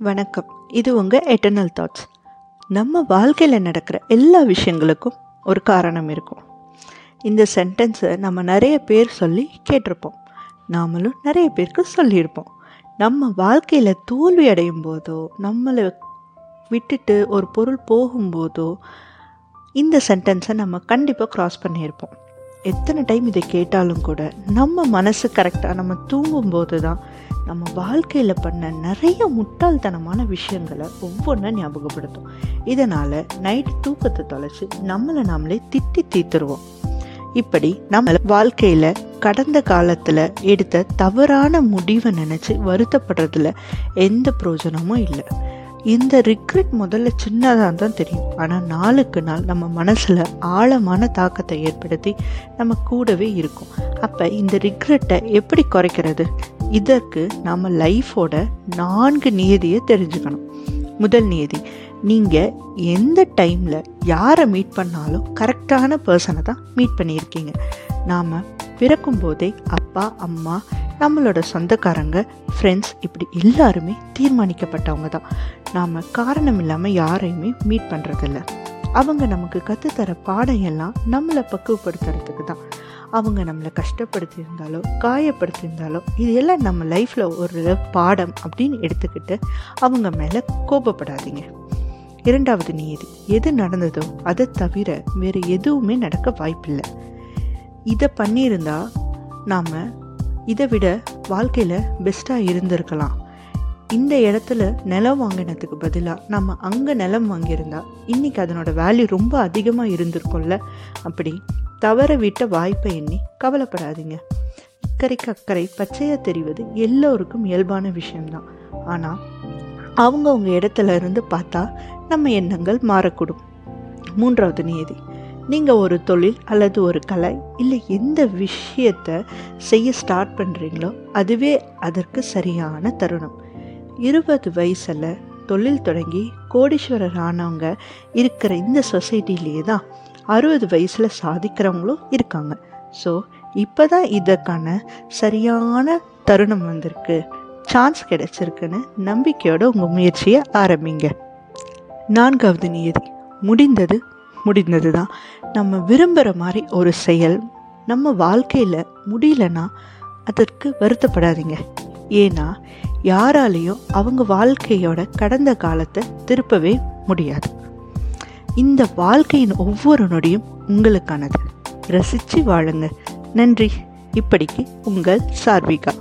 வணக்கம். இது உங்கள் எட்டர்னல் தாட்ஸ் நம்ம வாழ்க்கையில் நடக்கிற எல்லா விஷயங்களுக்கும் ஒரு காரணம் இருக்கும். இந்த சென்டென்ஸை நம்ம நிறைய பேர் சொல்லி கேட்டிருப்போம். நாமளும் நிறைய பேருக்கு சொல்லியிருப்போம். நம்ம வாழ்க்கையில் தோல்வி அடையும் போதோ நம்மளை விட்டுட்டு ஒரு பொருள் போகும்போதோ இந்த சென்டென்ஸை நம்ம கண்டிப்பாக க்ராஸ் பண்ணியிருப்போம். எத்தனை டைம் இதை கேட்டாலும் கூட நம்ம மனசு கரெக்டாக நம்ம தூங்கும்போது தான் நம்ம வாழ்க்கையில் பண்ண நிறைய முட்டாள்தனமான விஷயங்களை ஒவ்வொன்றா ஞாபகப்படுத்தும். இதனால் நைட் தூக்கத்தை தொலைச்சி நம்மளை நாமளே திட்டி தீர்த்துருவோம். இப்படி நம்ம வாழ்க்கையில் கடந்த காலத்தில் எடுத்த தவறான முடிவை நினச்சி வருத்தப்படுறதுல எந்த பிரயோஜனமும் இல்லை. இந்த ரிக்ரெட் முதல்ல சின்னதாக தான் தெரியும். ஆனால் நாளுக்கு நாள் நம்ம மனசில் ஆழமான தாக்கத்தை ஏற்படுத்தி நம்ம கூடவே இருக்கும். அப்போ இந்த ரிக்ரெட்டை எப்படி குறைக்கிறது? இதற்கு நாம் லைஃபோட நான்கு நியதியை தெரிஞ்சுக்கணும். முதல் நியதி நீங்கள் எந்த டைமில் யாரை மீட் பண்ணாலும் கரெக்டான பர்சனை தான் மீட் பண்ணியிருக்கீங்க. நாம் பிறக்கும் போதே அப்பா அம்மா நம்மளோட சொந்தக்காரங்க ஃப்ரெண்ட்ஸ் இப்படி எல்லாருமே தீர்மானிக்கப்பட்டவங்க தான். நாம் காரணம் இல்லாமல் யாரையுமே மீட் பண்ணுறதில்ல அவங்க நமக்கு கற்றுத்தர பாடம் எல்லாம் நம்மளை பக்குவப்படுத்துறதுக்கு தான். அவங்க நம்மளை கஷ்டப்படுத்தியிருந்தாலோ காயப்படுத்தியிருந்தாலோ இது எல்லாம் நம்ம லைஃப்பில் ஒரு பாடம் அப்படின்னு எடுத்துக்கிட்டு அவங்க மேலே கோபப்படாதீங்க. இரண்டாவது நீதி எது நடந்ததோ அதை தவிர வேறு எதுவுமே நடக்க வாய்ப்பில்லை. இதை பண்ணியிருந்தா நாம் இதை விட வாழ்க்கையில் பெஸ்ட்டாக இருந்திருக்கலாம். இந்த இடத்துல நிலம் வாங்கினதுக்கு பதிலாக நம்ம அங்கே நிலம் வாங்கியிருந்தா இன்றைக்கி அதனோட வேல்யூ ரொம்ப அதிகமாக இருந்திருக்கும்ல அப்படி தவற விட்ட வாய்ப்பை எண்ணி கவலைப்படாதீங்க. இக்கரைக்கு அக்கறை பச்சையாக தெரிவது எல்லோருக்கும் இயல்பான விஷயம்தான். ஆனால் அவங்கவுங்க இடத்துல இருந்து பார்த்தா நம்ம எண்ணங்கள் மாறக்கூடும். மூன்றாவது நியதி. நீங்கள் ஒரு தொழில் அல்லது ஒரு கலை இல்லை எந்த விஷயத்தை செய்ய ஸ்டார்ட் பண்ணுறீங்களோ அதுவே அதற்கு சரியான தருணம். இருபது வயசில் தொழில் தொடங்கி கோடீஸ்வரர் ஆனவங்க இருக்கிற இந்த சொசைட்டிலேயே தான் அறுபது வயசில் சாதிக்கிறவங்களும் இருக்காங்க. ஸோ இப்போ தான் இதற்கான சரியான தருணம் வந்திருக்கு. சான்ஸ் கிடைச்சிருக்குன்னு நம்பிக்கையோட உங்கள் முயற்சியை ஆரம்பிங்க. நான்காவது நியதி. முடிந்தது முடிந்தது தான் நம்ம விரும்புகிற மாதிரி ஒரு செயல் நம்ம வாழ்க்கையில் முடியலன்னா அதற்கு வருத்தப்படாதீங்க. ஏன்னா யாராலையும் அவங்க வாழ்க்கையோட கடந்த காலத்தை திருப்பவே முடியாது. இந்த வாழ்க்கையின் ஒவ்வொரு நொடியும் உங்களுக்கானது. ரசித்து வாழுங்க. நன்றி. இப்படிக்கு உங்கள் சார்விகா